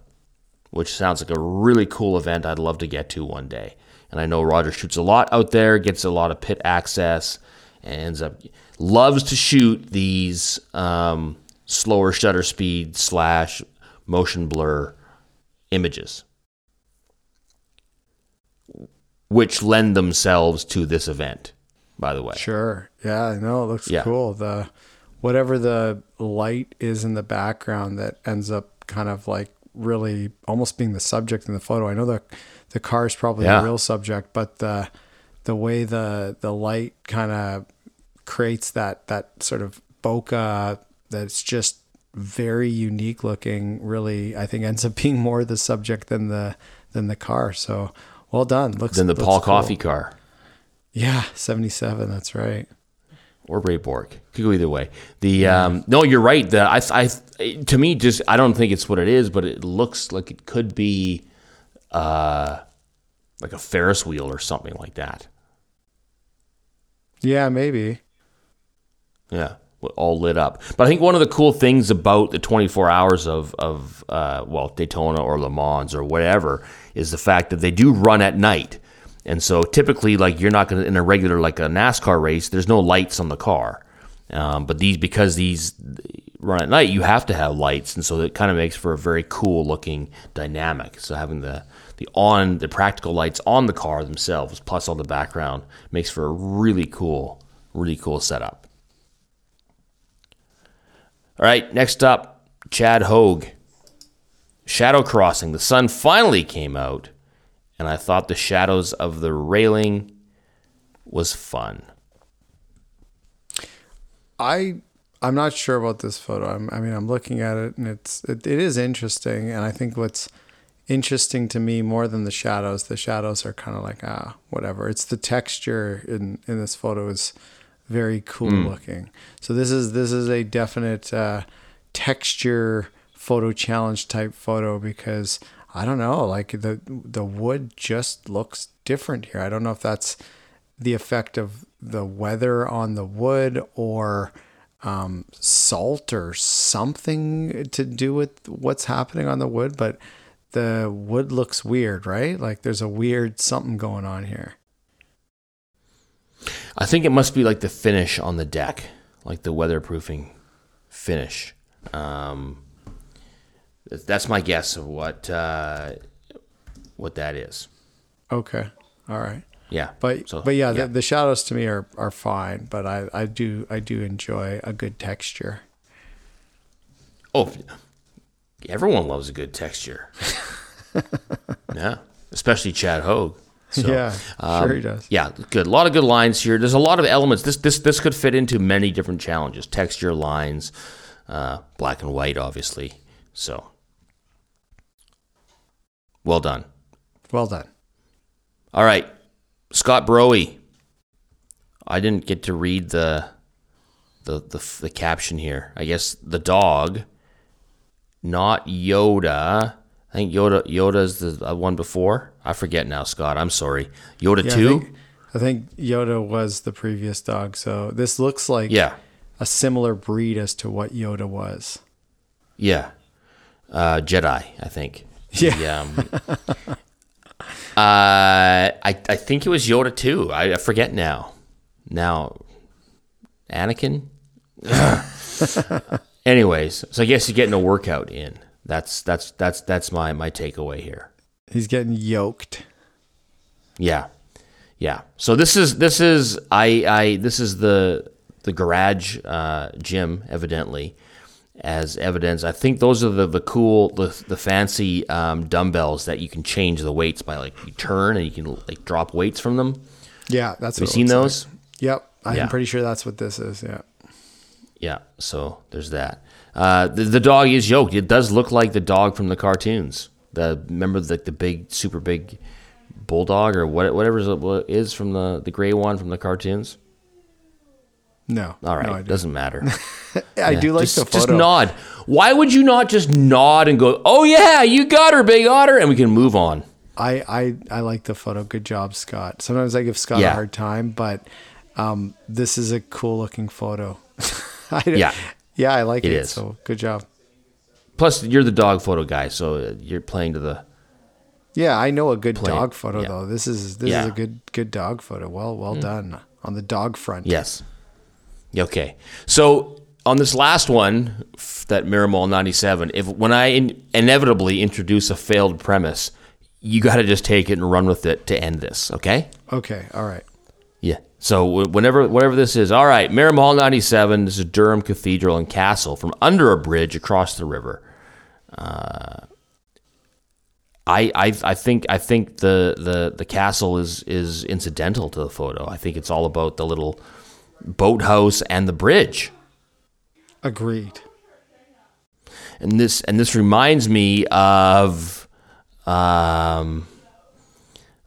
which sounds like a really cool event I'd love to get to one day. And I know Roger shoots a lot out there, gets a lot of pit access, and ends up loves to shoot these um, slower shutter speed slash motion blur images, which lend themselves to this event. By the way, Sure. Yeah, I know. It looks Yeah. cool. The whatever the light is in the background that ends up kind of like really almost being the subject in the photo. I know the the car is probably Yeah. the real subject, but the the way the the light kind of creates that that sort of bokeh that's just very unique looking really I think ends up [laughs] being more the subject than the than the car. So well done. Looks than the Paul cool. Coffee car. Yeah, 77, that's right. or Ray Borg. Could go either way. The um, no, you're right. The I, I to me just I don't think it's what it is, but it looks like it could be uh, like a Ferris wheel or something like that. Yeah, maybe. Yeah, all lit up. But I think one of the cool things about the 24 hours of of uh, well Daytona or Le Mans or whatever is the fact that they do run at night. And so typically, like you're not going to in a regular like a NASCAR race, there's no lights on the car. Um, but these because these run at night, you have to have lights, and so it kind of makes for a very cool looking dynamic. So having the the on the practical lights on the car themselves, plus all the background, makes for a really cool, really cool setup. All right, next up, Chad Hogue. Shadow Crossing. The sun finally came out, and I thought the shadows of the railing was fun. I I'm not sure about this photo. I'm, I mean, I'm looking at it and it's it, it is interesting. And I think what's interesting to me more than the shadows, the shadows are kind of like ah whatever. It's the texture in in this photo is very cool looking. So this is this is a definite uh, texture photo challenge type photo because I don't know, like the the wood just looks different here. I don't know if that's the effect of the weather on the wood or um, salt or something to do with what's happening on the wood, but the wood looks weird, right? Like there's a weird something going on here. I think it must be like the finish on the deck, like the weatherproofing finish. Um, that's my guess of what uh, what that is. Okay. All right. Yeah, But So, but yeah, The, the shadows to me are, are fine, but I, I do I do enjoy a good texture. Oh, everyone loves a good texture. [laughs] yeah, especially Chad Hogue. So, yeah, um, sure he does. Yeah, good. A lot of good lines here. There's a lot of elements. This this this could fit into many different challenges. Texture lines, uh, black and white, obviously. So, well done. Well done. All right, Scott Broey. I didn't get to read the the the, the caption here. I guess the dog, not Yoda. I think Yoda Yoda's the uh, one before. I forget now, Scott. I'm sorry. Yoda Yeah, I two. think, I think Yoda was the previous dog, so this looks like Yeah, a similar breed as to what Yoda was. yeah. Uh, Jedi, I think. Yeah. The, um, [laughs] uh, I I think it was Yoda too. I, I forget now. Now, Anakin. [laughs] Anyways, so I guess you're getting a workout in. That's that's that's that's my my takeaway here. He's getting yoked. Yeah, yeah. So this is this is I I this is the the garage uh, gym evidently, as evidence. I think those are the, the cool, the, the fancy um, dumbbells that you can change the weights by like you turn and you can like drop weights from them. Yeah, that's. Have you seen those? like. Yep, I'm Yeah. pretty sure that's what this is. Yeah. Yeah, so there's that. Uh, the, the dog is yoked. It does look like the dog from the cartoons. The remember the the big, super big bulldog or what whatever it is from the the gray one from the cartoons. No. All right, no, I, do. doesn't matter. [laughs] I do like just, the photo. just nod. Why would you not just nod and go, "Oh yeah, you got her, big otter," and we can move on? I, I I like the photo. Good job, Scott. Sometimes I give Scott Yeah. a hard time, but um, this is a cool looking photo. [laughs] I, Yeah. yeah, I like It it. is. So good job. Plus, you're the dog photo guy, so you're playing to the. Yeah, I know a good Play- dog photo yeah. though. This is this is a good good dog photo. Well well done on the dog front. Yes. Okay. So on this last one, that Miramol 97, if when I in, inevitably introduce a failed premise, you got to just take it and run with it to end this, okay? Okay. All right. Yeah. So whenever whatever this is, all right, Miramol 97, this is Durham Cathedral and Castle from under a bridge across the river. Uh, I, I I think I think the, the, the castle is is incidental to the photo. I think it's all about the little boathouse and the bridge. Agreed. And this and this reminds me of um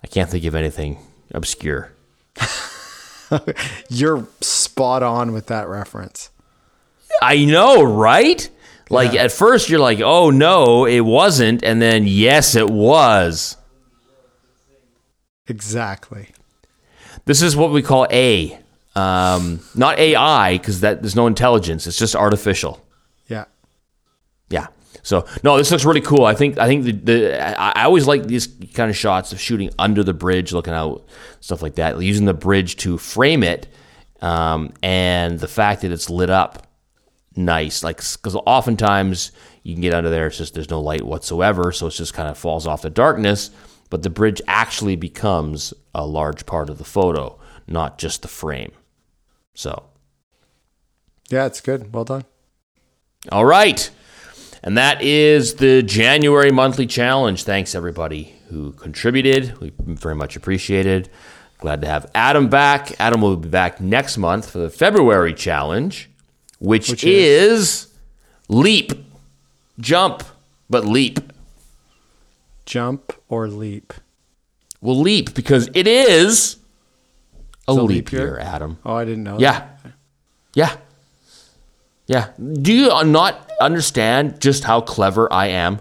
I can't think of anything obscure. [laughs] You're spot on with that reference. I know, right? Like Yeah. at first you're like, "Oh no, it wasn't," and then yes, it was. Exactly. This is what we call A, um, not AI, because that there's no intelligence. It's just artificial. Yeah. Yeah. So no, this looks really cool. I think I think the, the I always like these kind of shots of shooting under the bridge, looking out, stuff like that, using the bridge to frame it, um, and the fact that it's lit up nice, like because oftentimes you can get under there, it's just there's no light whatsoever, so it just kind of falls off the darkness. But the bridge actually becomes a large part of the photo, not just the frame. So Yeah, it's good. Well done. All right. And that is the January monthly challenge. Thanks, everybody who contributed. We very much appreciated. Glad to have Adam back. Adam will be back next month for the February challenge, which, Which is leap, jump, but leap. Jump or leap. We'll leap because it is a leap, leap year, year? Adam. Oh, I didn't know. that. Yeah. Yeah. Yeah. Do you not understand just how clever I am?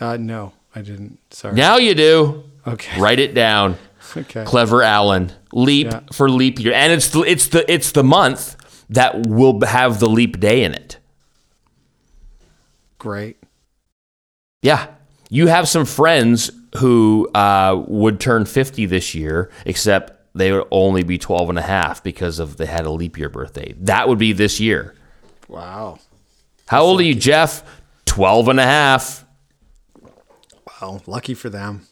Uh, no, I didn't. Sorry. Now you do. Okay. Write it down. [laughs] Okay. Clever Allan. Leap Yeah. for leap year. And it's the, it's the it's the month that will have the leap day in it. Great. Yeah. You have some friends who uh, would turn 50 this year, except they would only be 12 and a half because of they had a leap year birthday. That would be this year. Wow. How old are you, Jeff? 12 and a half. Wow. Lucky for them.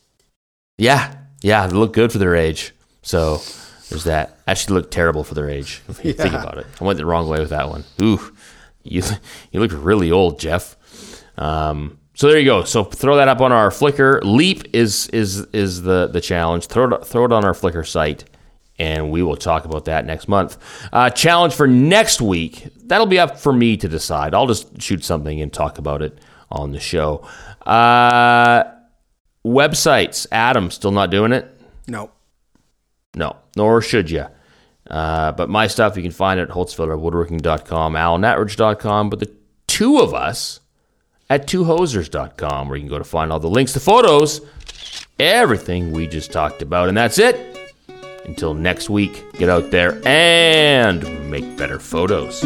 Yeah. Yeah. They look good for their age. So there's that. Actually, look terrible for their age. If you think about it. I went the wrong way with that one. Ooh. You, [laughs] you look really old, Jeff. Um, so there you go. So throw that up on our Flickr. Leap is is is the the challenge. Throw it throw it on our Flickr site, and we will talk about that next month. Uh, challenge for next week. That'll be up for me to decide. I'll just shoot something and talk about it on the show. Uh, websites. Adam still not doing it. No. No, nor should you. Uh, but my stuff you can find at holtzfelderwoodworking.com, allanattridge.com, but the two of us at twohosers.com, where you can go to find all the links to photos, everything we just talked about. And that's it. Until next week, get out there and make better photos.